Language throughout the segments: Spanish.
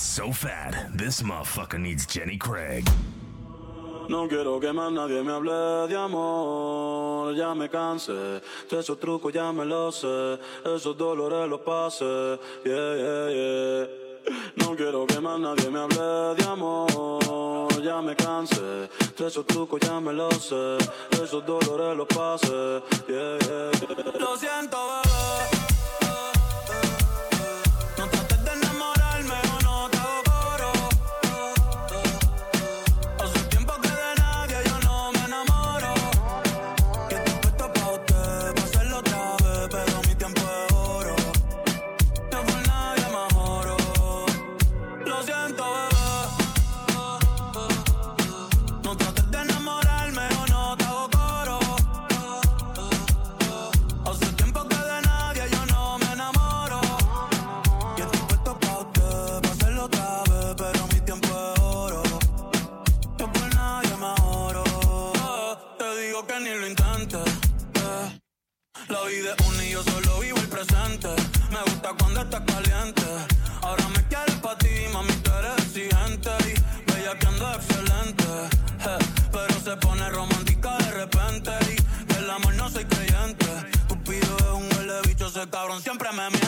It's so fat, this motherfucker needs Jenny Craig. No quiero que más nadie me hable de amor, ya me cansé. De esos trucos ya me lo sé, esos dolores los pasé. Yeah, yeah, yeah. No quiero que más nadie me hable de amor, ya me cansé. De esos trucos ya me lo sé, esos dolores los pasé. Yeah, yeah, yeah. Lo siento, bebé. Cuando estás caliente. Ahora me quieres pa' ti, mami, tú eres exigente. Y bella que ando excelente. eh. Pero se pone romántica de repente. Y del amor no soy creyente. Cupido es un huele bicho, ese cabrón siempre me miente.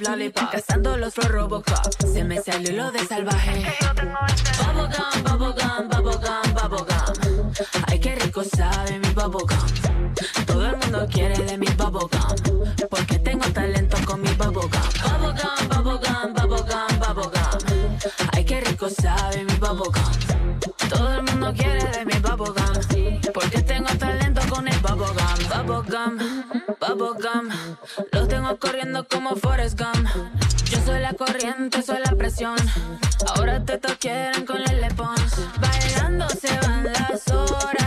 Lollipop. Cazando los flow Robocop. Se me salió lo de salvaje. Bubblegum, bubblegum, bubblegum, bubblegum. Ay, qué rico sabe mi bubblegum. Todo el mundo quiere de mi bubblegum. Porque tengo talento con mi bubblegum. Bubblegum, bubblegum, bubblegum, bubblegum. Ay, qué rico sabe mi bubblegum. Todo el mundo quiere de mi bubblegum. Porque tengo talento con el bubblegum. Bubblegum, Los tengo corriendo como Forrest Gump. Yo soy la corriente, soy la presión. Ahora te quieren con el Pons. Bailando se van las horas.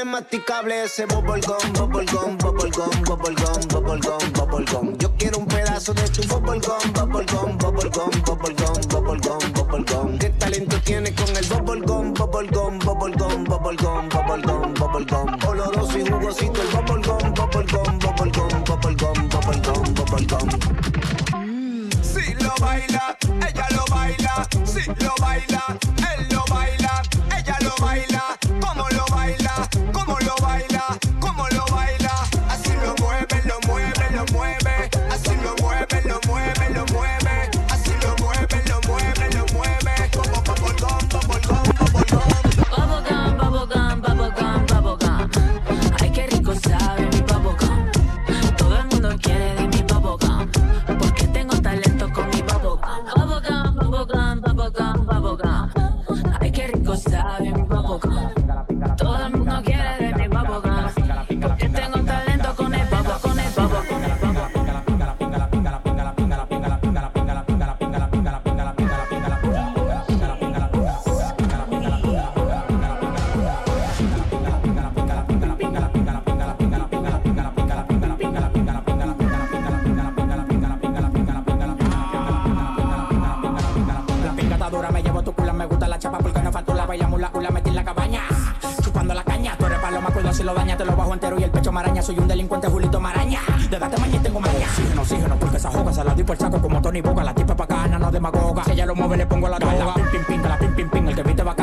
Tienes masticable ese bubblegum, bubblegum, bubblegum, bubblegum, bubblegum, bubblegum. Yo quiero un pedazo de tu bubblegum, bubblegum, bubblegum, bubblegum, bubblegum, bubblegum. ¿Qué talento tienes con el bubblegum, bubblegum, bubblegum, bubblegum, bubblegum, bubblegum? Oloroso y jugosito el bubblegum, bubblegum, bubblegum, bubblegum, bubblegum, bubblegum. Si lo baila, ella lo baila. Si lo baila, él lo maraña, soy un delincuente Julito Maraña. De date maña y tengo maña. Oxígeno, oxígeno, porque esa joga se la doy por el saco como Tony Boga. La tipa pa' cana, no demagoga. Si ella lo mueve, le pongo la droga. Pim, pim, pim, la pim, pim, pim. El que viste va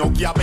tamaño que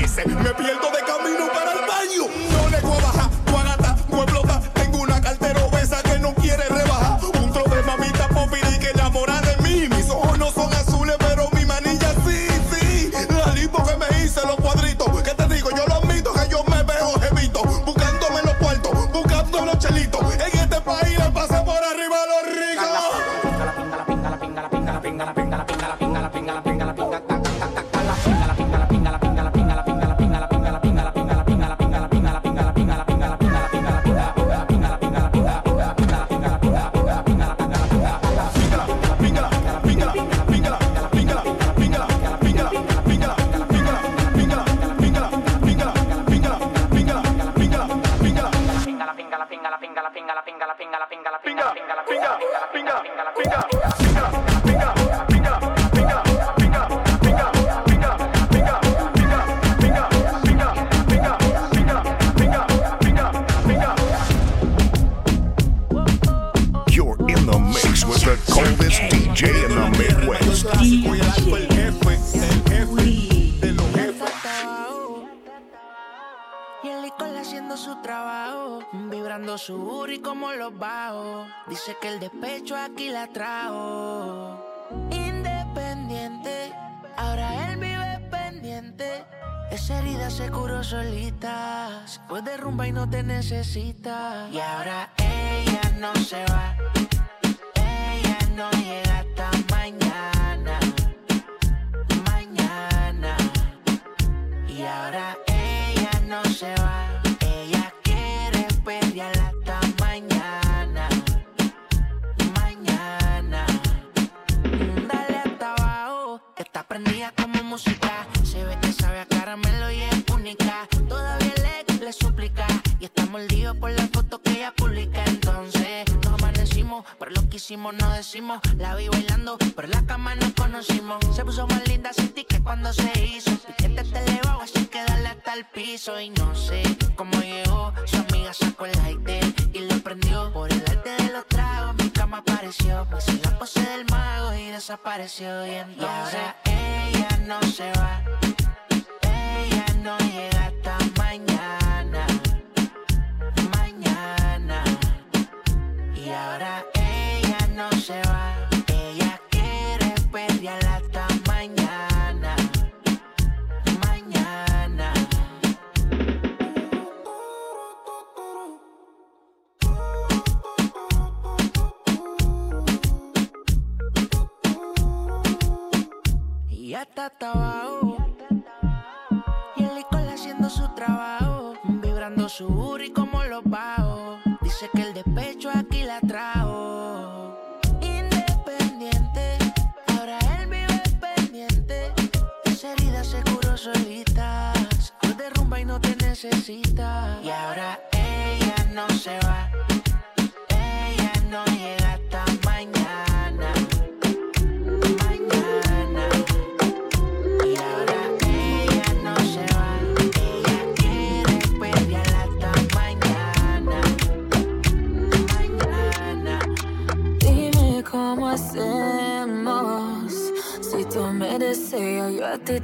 Dice que el despecho aquí la trajo. Independiente, ahora él vive pendiente. Esa herida se curó solita. Se fue de y no te necesita. Y ahora ella no se va. Ella no llega hasta mañana. Mañana. Y ahora ella no se va. Se ve que sabe a caramelo y es única. Todavía le, le suplica. Y está mordido por la foto que ella publica. Entonces nos amanecimos. Pero lo que hicimos no decimos. La vi bailando, pero la cama nos conocimos. Se puso más linda sin ti que cuando se hizo. Piquete te elevado, así que dale hasta el piso. Y no sé cómo llegó. Su amiga sacó el lighter y lo prendió. Por el arte de los tragos, cama apareció. Me hice la pose del mago y desapareció. Y entonces ella no se va. Ella no llega hasta mañana. Mañana. Y ahora ella no se va. Y el licor haciendo su trabajo. Vibrando su booty como los bajos. Dice que el despecho aquí la trajo. Independiente, ahora él vive pendiente. Esa herida se curó solita. Se fue de rumba y no te necesita. Y ahora ella no se va.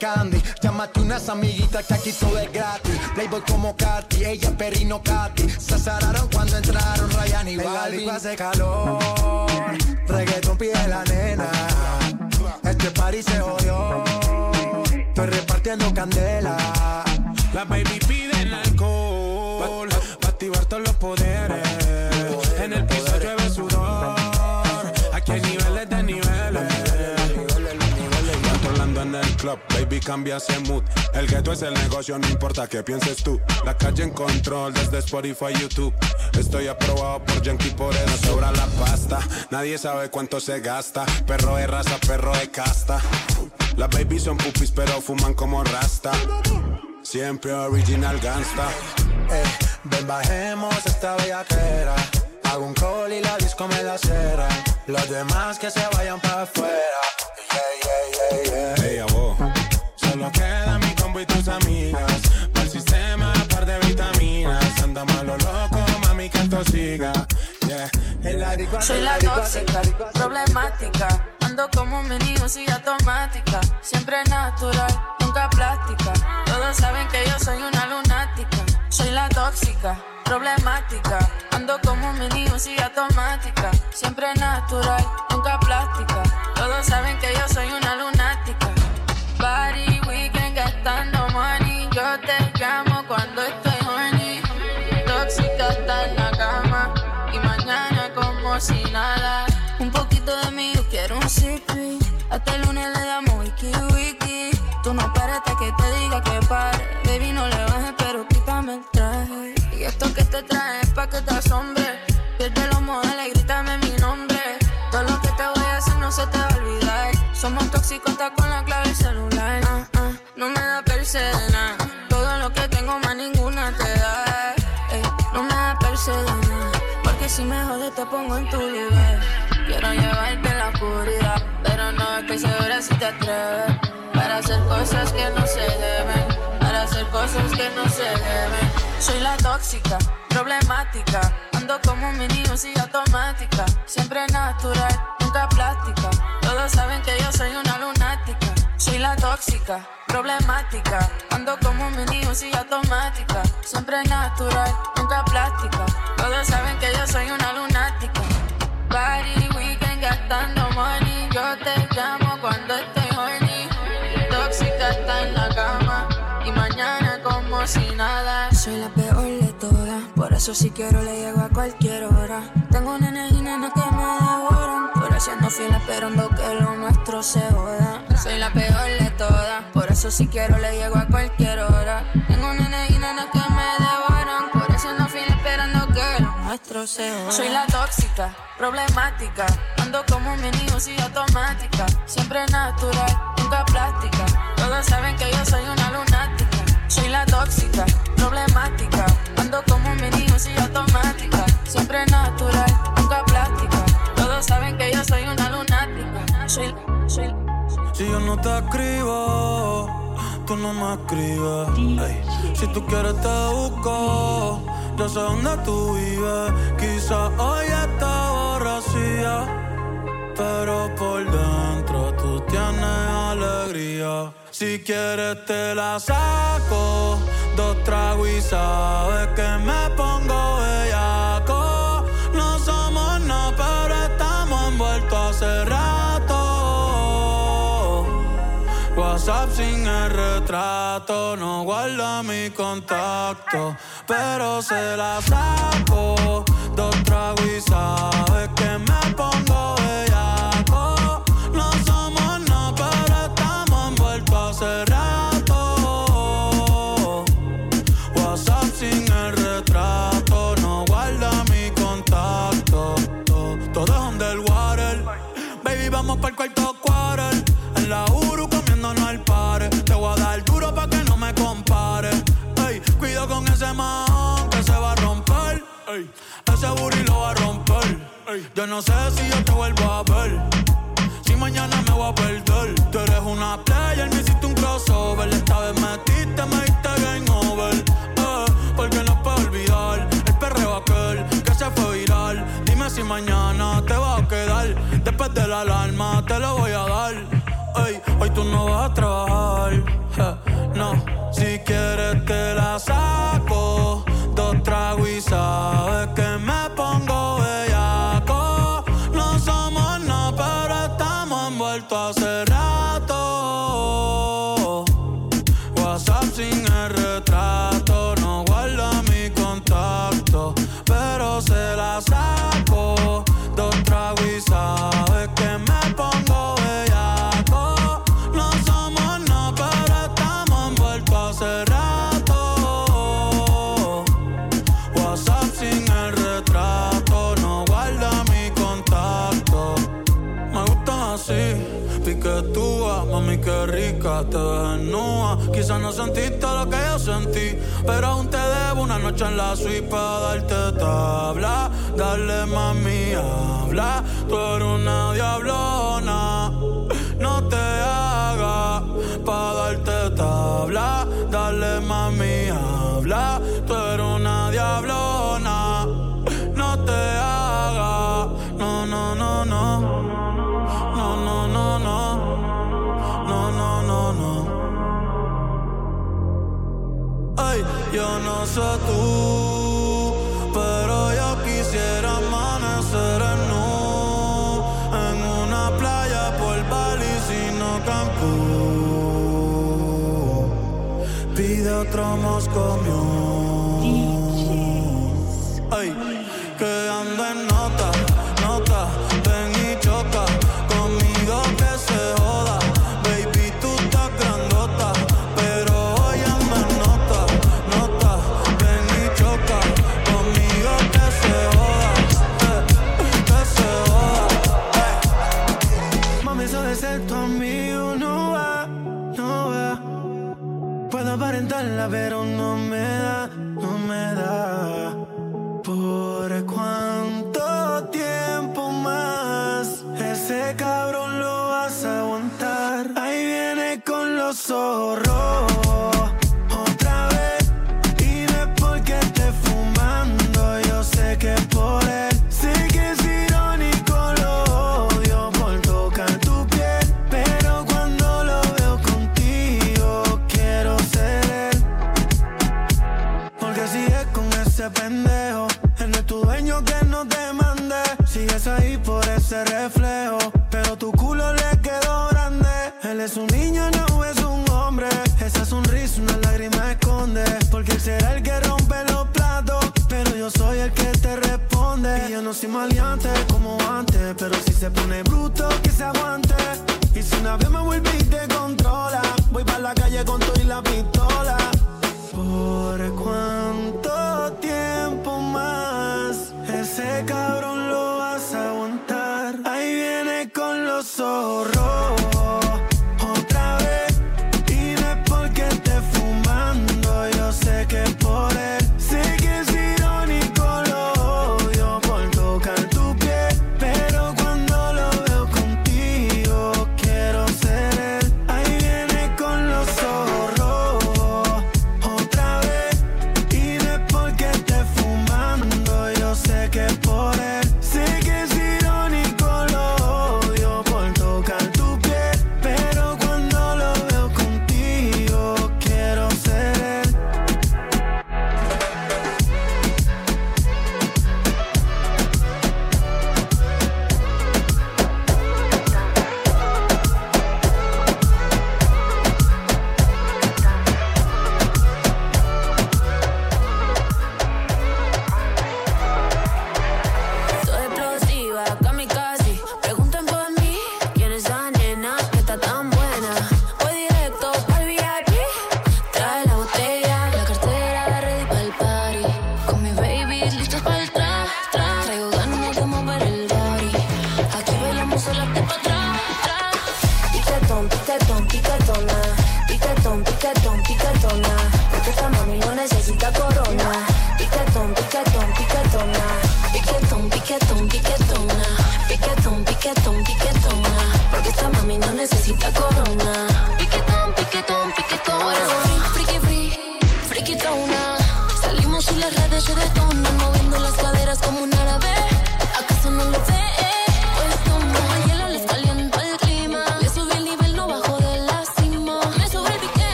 Candy. Llámate unas amiguitas que aquí todo es gratis. Playboy como Katy, ella perrino Katy. Se azararon cuando entraron Ryan y Balvin. hace calor, reggaeton pide la nena. Este party se jodió, estoy repartiendo candela. Cambia ese mood. El gueto es el negocio, no importa qué pienses tú. La calle en control desde Spotify, YouTube. Estoy aprobado por Yankee, por eso sobra la pasta. Nadie sabe cuánto se gasta. Perro de raza, perro de casta. Las babies son pupis, pero fuman como rasta. Siempre original gangsta. Eh, ven bajemos esta bellaquera. Hago un call y la disco me la cera. Los demás que se vayan para afuera. Yeah, yeah, yeah, yeah. Hey. Solo queda mi combo y tus amigas. Para el sistema, par de vitaminas. Anda malo loco, mami, que esto siga. Yeah. Soy la tóxica, problemática. Ando como un sigue automática. Siempre natural, nunca plástica. Todos saben que yo soy una lunática. Soy la tóxica, problemática. Ando como un sigue automática. Siempre natural, nunca plástica. Todos saben que yo soy una Hasta el lunes le damos wiki wiki. Tú no hasta que te diga que pare. Baby, no le bajes, pero quítame el traje. Y esto que te trae es pa' que te asombre. Pierde los modales, grítame mi nombre. Todo lo que te voy a hacer no se te va a olvidar. Somos tóxicos, está con la clave celular. Ah, ah, no me da percena. Todo lo que tengo, más ninguna te da. No me da percena. Porque si me jodes, te pongo en tu lugar. Quiero llevarte en la oscuridad. Pero no estoy segura si te atreves. Para hacer cosas que no se deben. Para hacer cosas que no se deben. Soy la tóxica, problemática. Ando como un menino, sigue automática. Siempre natural, nunca plástica. Todos saben que yo soy una lunática. Soy la tóxica, problemática. Ando como un menino, sigue automática. Siempre natural, nunca plástica. Todos saben que yo soy una lunática. Party, weekend, gastando money. Yo te llamo cuando estoy horny. Tóxica está en la cama. Y mañana como si nada. Soy la peor de todas. Por eso si quiero le llego a cualquier hora. Tengo nenes y nenas que me devoran. Por haciendo fiel esperando que lo nuestro se joda. Soy la peor de todas. Por eso si quiero le llego a cualquier hora. Tengo nenes y nenas que Soy la tóxica, problemática. Ando como un mini y automática. Siempre natural, nunca plástica. Todos saben que yo soy una lunática. Soy la tóxica, problemática. Ando como un mini y automática. Siempre natural, nunca plástica. Todos saben que yo soy una lunática. Soy, soy. Si yo no te escribo, tú no me escribes. Ey, Si tú quieres te busco, yo sé dónde tú vives. Quizá hoy está borracía, pero por dentro tú tienes alegría. Si quieres te la saco, dos tragos y sabes que me pongo no guarda mi contacto, pero se la saco. Dos tragos yo no sé si yo te vuelvo a ver. Si mañana me voy a perder. Tú eres una player, me hiciste un crossover. Esta vez metiste, me diste game over. Eh, porque no puedo olvidar el perreo aquel que se fue viral. Dime si mañana te va a quedar. Después de la alarma te lo voy a dar. Ey, hoy tú no vas a trabajar. Quizás no sentiste lo que yo sentí, pero aún te debo una noche en la suite para darte tabla. Dale mami, habla, tú eres una diablona. No te hagas para darte tabla. Dale mami, habla, tú eres una diablona. Yo no sé tú, pero yo quisiera amanecer en nu en una playa por Bali, sino Cancún. Pide otro Moscow Ahí por ese reflejo. Pero tu culo le quedó grande. Él es un niño, no es un hombre. Esa sonrisa, una lágrima esconde. Porque él será el que rompe los platos. Pero yo soy el que te responde. Y yo no soy maleante como antes. Pero si se pone bruto, que se aguante. Y si una vez me vuelve y te controla. Voy para la calle con todo y la pistola. ¿Por cuánto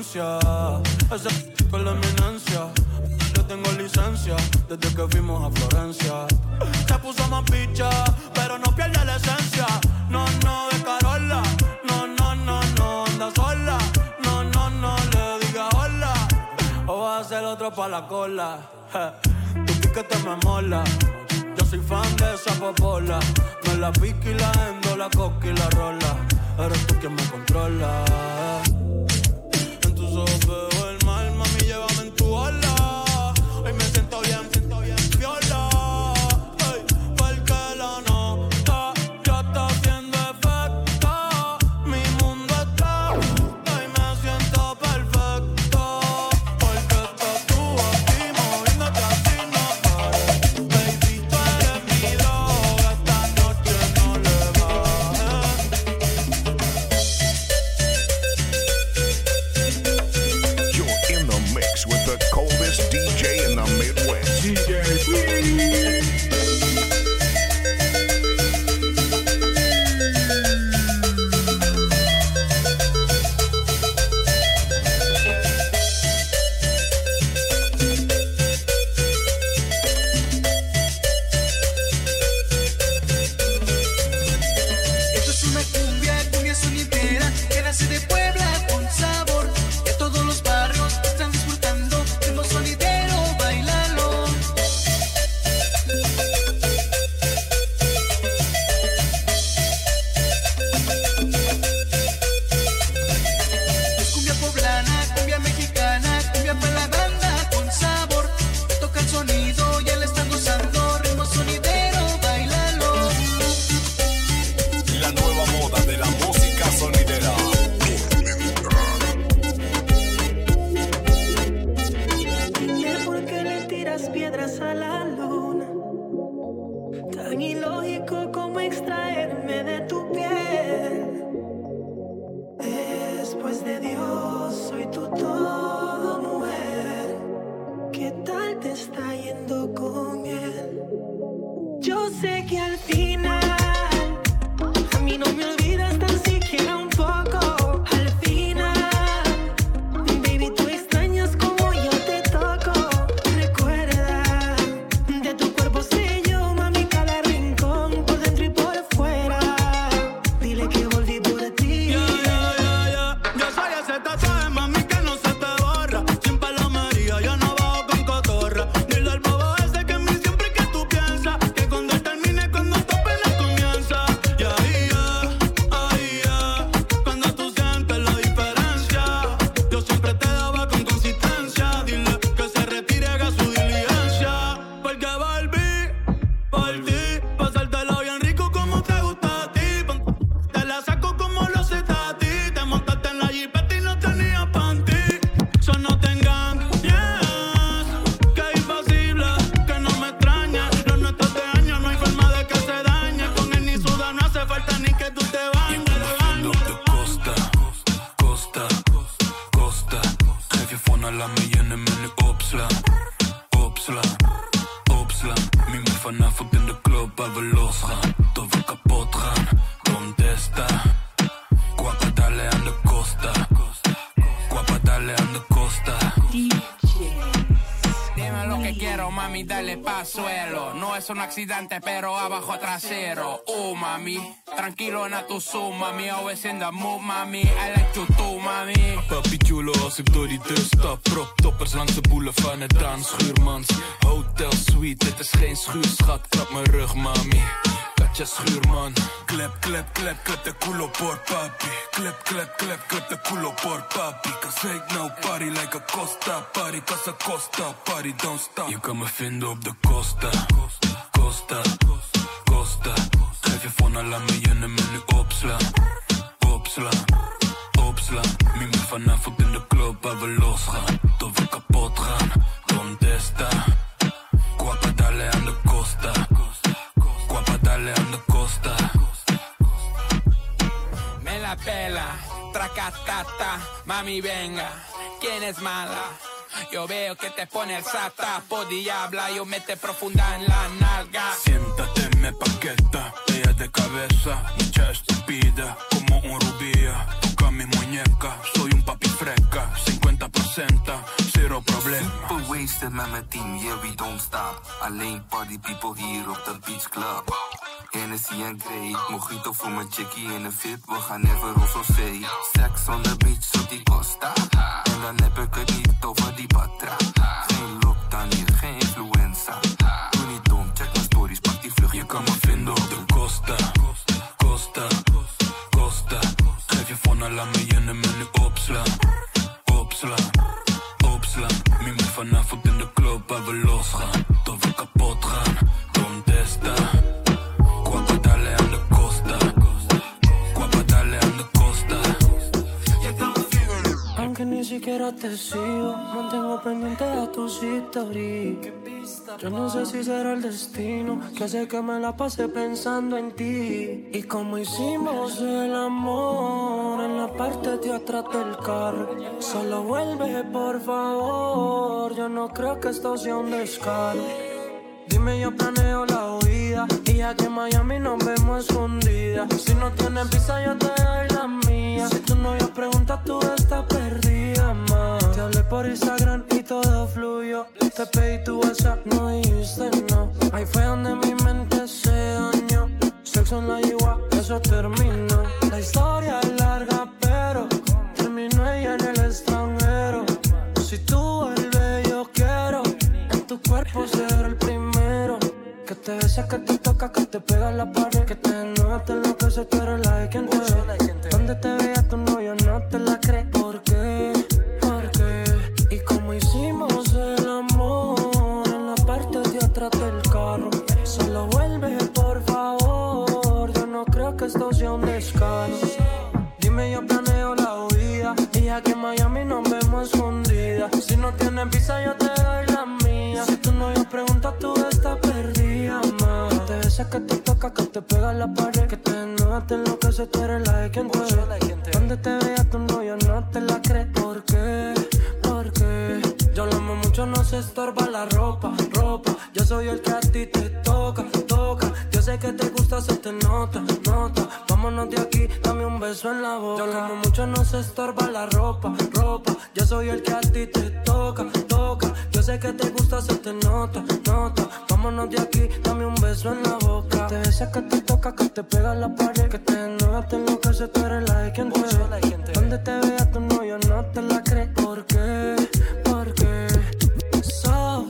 distancia. Esa con la eminencia. Yo tengo licencia desde que fuimos a Florencia. Se puso más picha, pero no pierde la esencia. No, no, de Carola. No, no, no, no, anda sola. No, no, no, le diga hola. O vas a hacer otro pa' la cola. Tu piquete me mola. Yo soy fan de esa popola. Me la pica y la endo, la coca y la rola. Eres tú quien me controla. Over and quiero, mami, dale pa' suelo. No es un accidente, pero abajo trasero. Uh, mami, tranquilo na tu zoom, mami. Always in the mood, mami. I like you too, mami. Papi chulo als ik door die deur stap. Prop toppers langs de boulevard net aan schuurmans. Hotel suite, dit is geen schuurschat. Krap mijn rug, mami. Katja schuurman. Klep, klep, klep, klep de culo por papi. Klep, klep, klep, klep de culo por papi. Cause ain't no party like a Costa party. Cause a Costa party don't stop. Je kan me vinden op de Costa. Costa, Costa. Geef je laat me je nummer nu opslaan. Opslaan, opslaan. Mimi vanavond in de club waar we losgaan. Tracatata, mami venga, ¿quién es mala? Yo veo que te pone el sata, po diabla, yo mete profunda en la nalga. Siéntate, me paqueta. Ella de cabeza, mucha estúpida, como un rubía. Toca mi muñeca, soy un papi fresca. 50%, cero problema. Super wasted met mijn team, yeah we don't stop. Alleen party people hier op de beach club. Hennessy en Grey, mojito voor mijn chickie in de fit. We gaan never of zee. Sex on the beach op die costa. En dan heb ik het niet over die patra. Geen lockdown hier, geen influenza. Doe niet dom, check mijn stories, pak die vlug. Je kan me vinden op de. Costa, te sigo, mantengo pendiente a tus historias. Yo no sé si será el destino que hace que me la pase pensando en ti. Y como hicimos el amor en la parte de atrás del carro. Solo vuelve, por favor. Yo no creo que esto sea un descaro. Dime, yo planeo la huida. Y ya que en Miami nos vemos escondidas. Si no tienes visa, yo te doy la mía. Si tu novio pregunta, tú estás perdida. Te hablé por Instagram y todo fluyó. Te pedí tu WhatsApp, no dijiste no. Ahí fue donde mi mente se dañó. Sexo en la yigua, eso terminó. La historia es larga, pero terminó ella en el extranjero. Si tú vuelves, yo quiero en tu cuerpo ser el primero. Que te besa, que te toca, que te pega la pared. Que te enoja, te enloquece, tú eres la de quien te ve. Donde te vea tu novio, no te la crees. No tienes visa, yo te doy la mía. Si tu novio pregunta, tú estás perdida, ma. Te besa, que te toca, que te pega la pared. Que te enoja, te enloquece, tú eres la de quien te ve. Donde te vea tu novio, no te la crees. ¿Por qué? ¿Por qué? Yo lo amo mucho, no se estorba la ropa, ropa. Yo soy el que a ti te toca, toca. Yo sé que te gusta, se te nota, nota. Vámonos de aquí, beso en la boca. Yo lo amo mucho, no se estorba la ropa, ropa. Yo soy el que a ti te toca, toca. Yo sé que te gusta, se te nota, nota. Vámonos de aquí, dame un beso en la boca. Te besa, que te toca, que te pega la pared. Que te enoja, te enloquece, tú eres la de quien te ve. Donde te vea tu novio, no te la crees. ¿Por qué? ¿Por qué? So,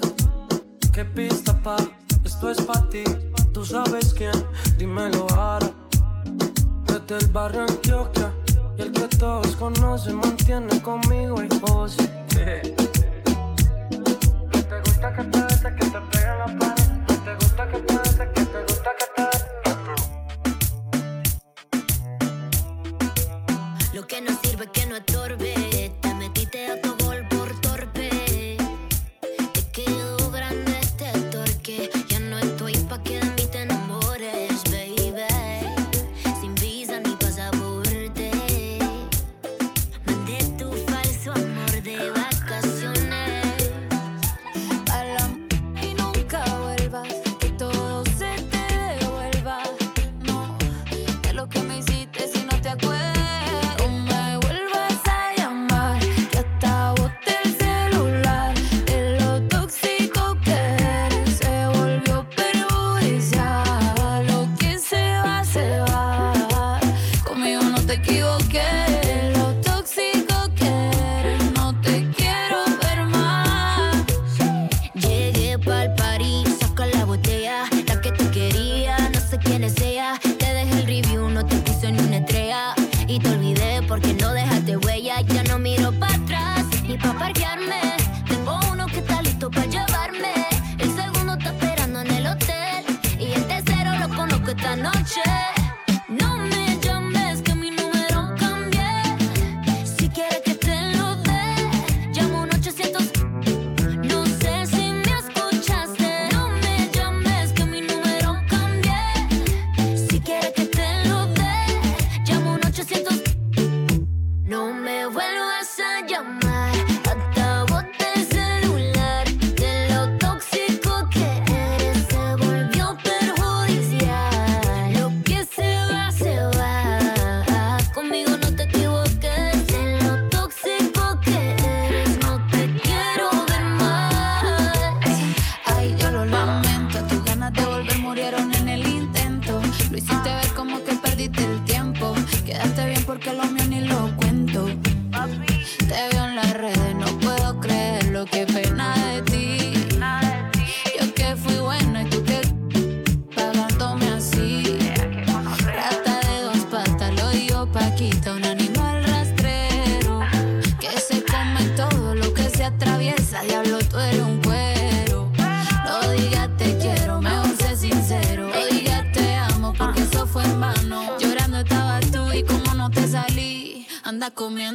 qué pista pa, esto es pa' ti. Tú sabes quién, dímelo ahora. Desde el barrio Antioquia, y el que todos conocen mantiene conmigo y vos. ¿Te gusta que te que te en la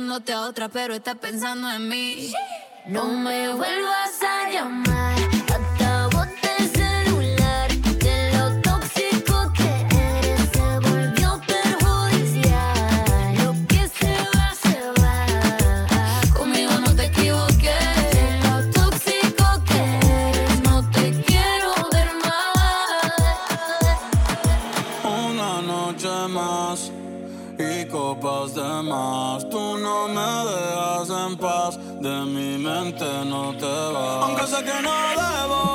buscándote a otra, pero estás pensando en mí. No me vuelvas a llamar. de mi mente no te vas. Aunque sé que no debo.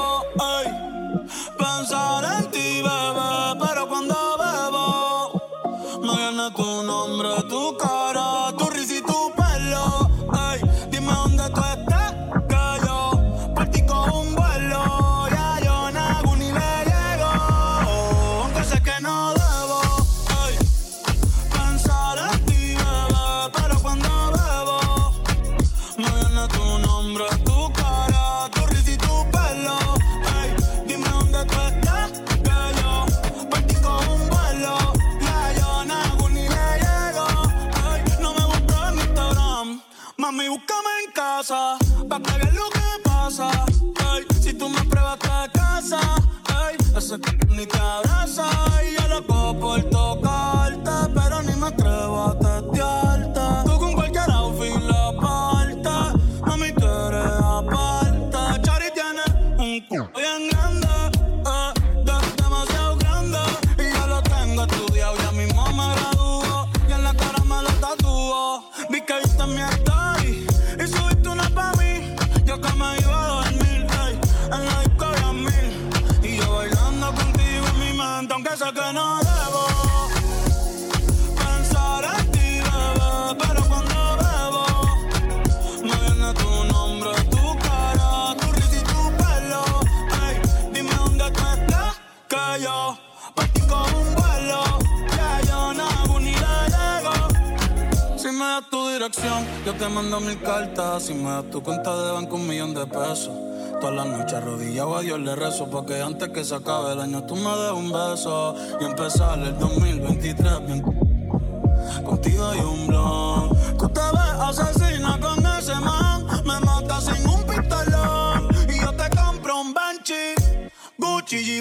abraza y yo loco por todo. Yo te mando mil cartas si me das tu cuenta de banco un millón de pesos. Todas las noches arrodillado a Dios le rezo Pa' que antes que se acabe el año tú me des un beso Y empezar el 2023 Contigo hay un blog Tú te ves asesina con ese man Me mata sin un pistolón. Y yo te compro un Benchi Gucci y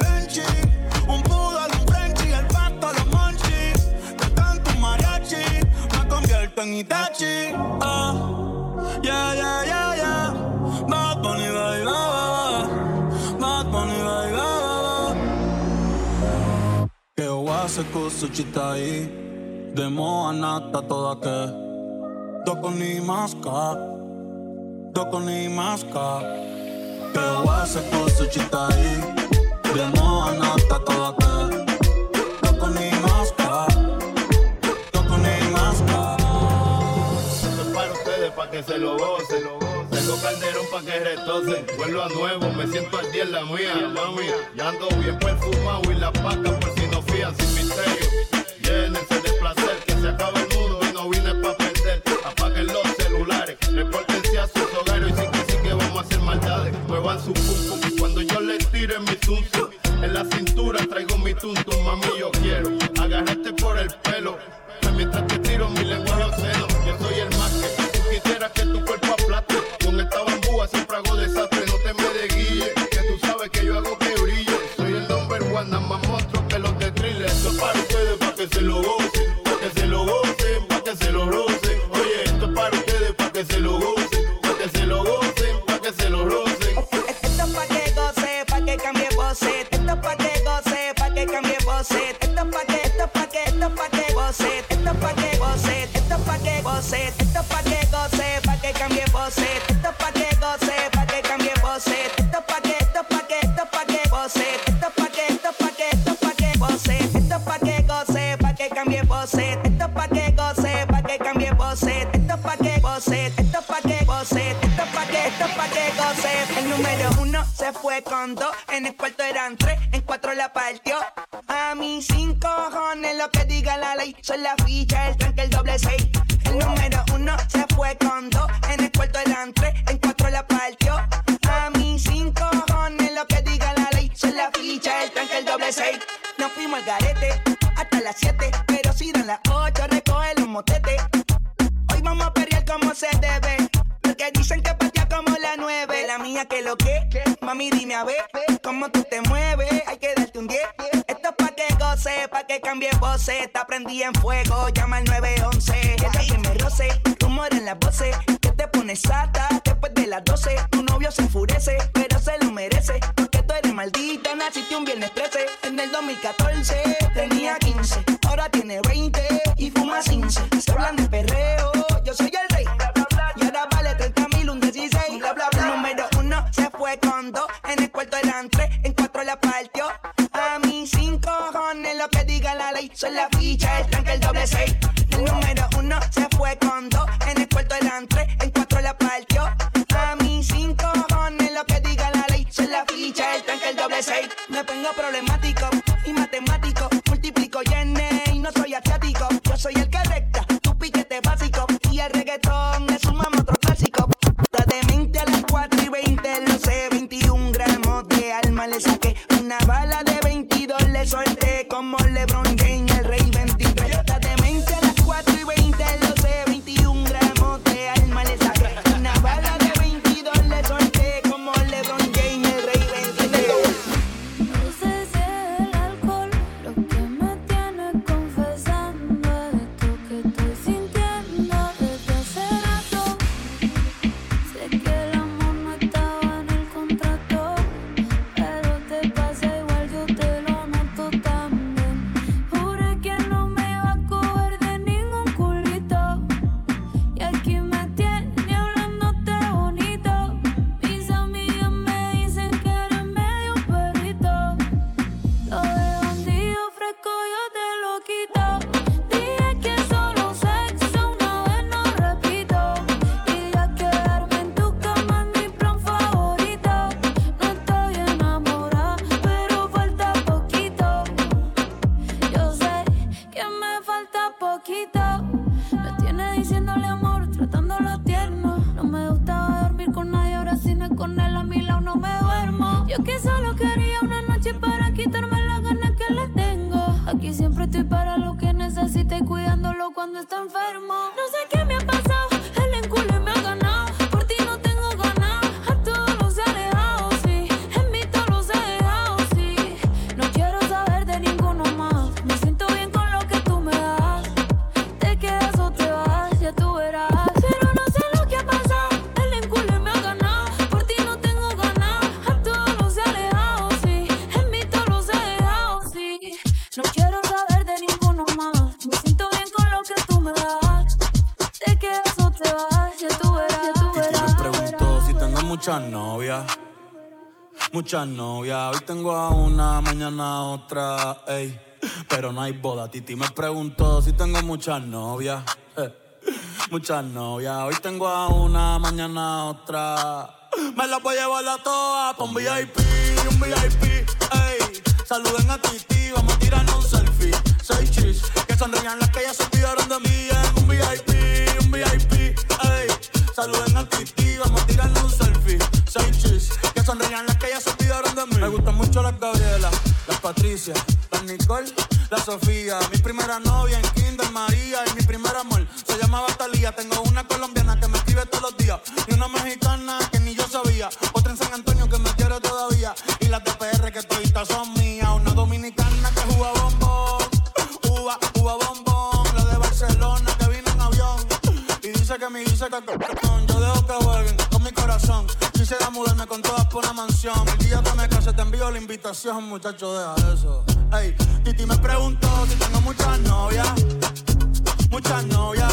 tan Itachi. Ah, yeah, yeah, yeah, yeah. Bad Bunny bailaba, Bad Bunny bailaba. Que eu hace com su chita ahí, de moa nata toda que. Toco ni masca, toco ni masca. Que eu hace com su chita ahí, de moa nata toda que. Toco ni masca. que se lo gocen. Tengo calderón pa' que retocen. Vuelvo a nuevo, me siento al día en la mía, mami. Ya ando bien perfumado y la paca por si no fían sin misterio. Llénense de placer, que se acabe el mundo y no vine pa' perder. Apaguen los celulares, repórtense a sus hogares y sí que sí que vamos a hacer maldades. Muevan su pum cuando yo les tire mi zum En la cintura traigo mi tuntum, mami yo quiero. Agarrarte por el pelo, pues mientras said en el cuarto eran tres, en cuatro la partió. A mis cinco cojones lo que diga la ley, son la ficha, el tanque, el doble seis. El número uno se fue con dos, en el cuarto eran tres, en cuatro la partió. A mis cinco cojones lo que diga la ley, son la ficha, el tanque, el doble seis. Me pongo problemático y matemático, multiplico y y no soy asiático. Yo soy el que recta, tu piquete básico y el reggaetón saqué una bala de 22, le solté como Lebron muchas novias. Hoy tengo a una, mañana otra, ey. Pero no hay boda. Titi me preguntó si tengo muchas novias. Eh. Muchas novias. Hoy tengo a una, mañana otra. Me la voy a llevar a todas pa' un VIP, un VIP, ey. Saluden a Titi, vamos a tirarnos un selfie. Seis chis, que sonrían las que ya se olvidaron La Nicole, la Sofía, mi primera novia en invitación, muchacho, deja eso. Ey, Titi me preguntó si tengo muchas novias, muchas novias.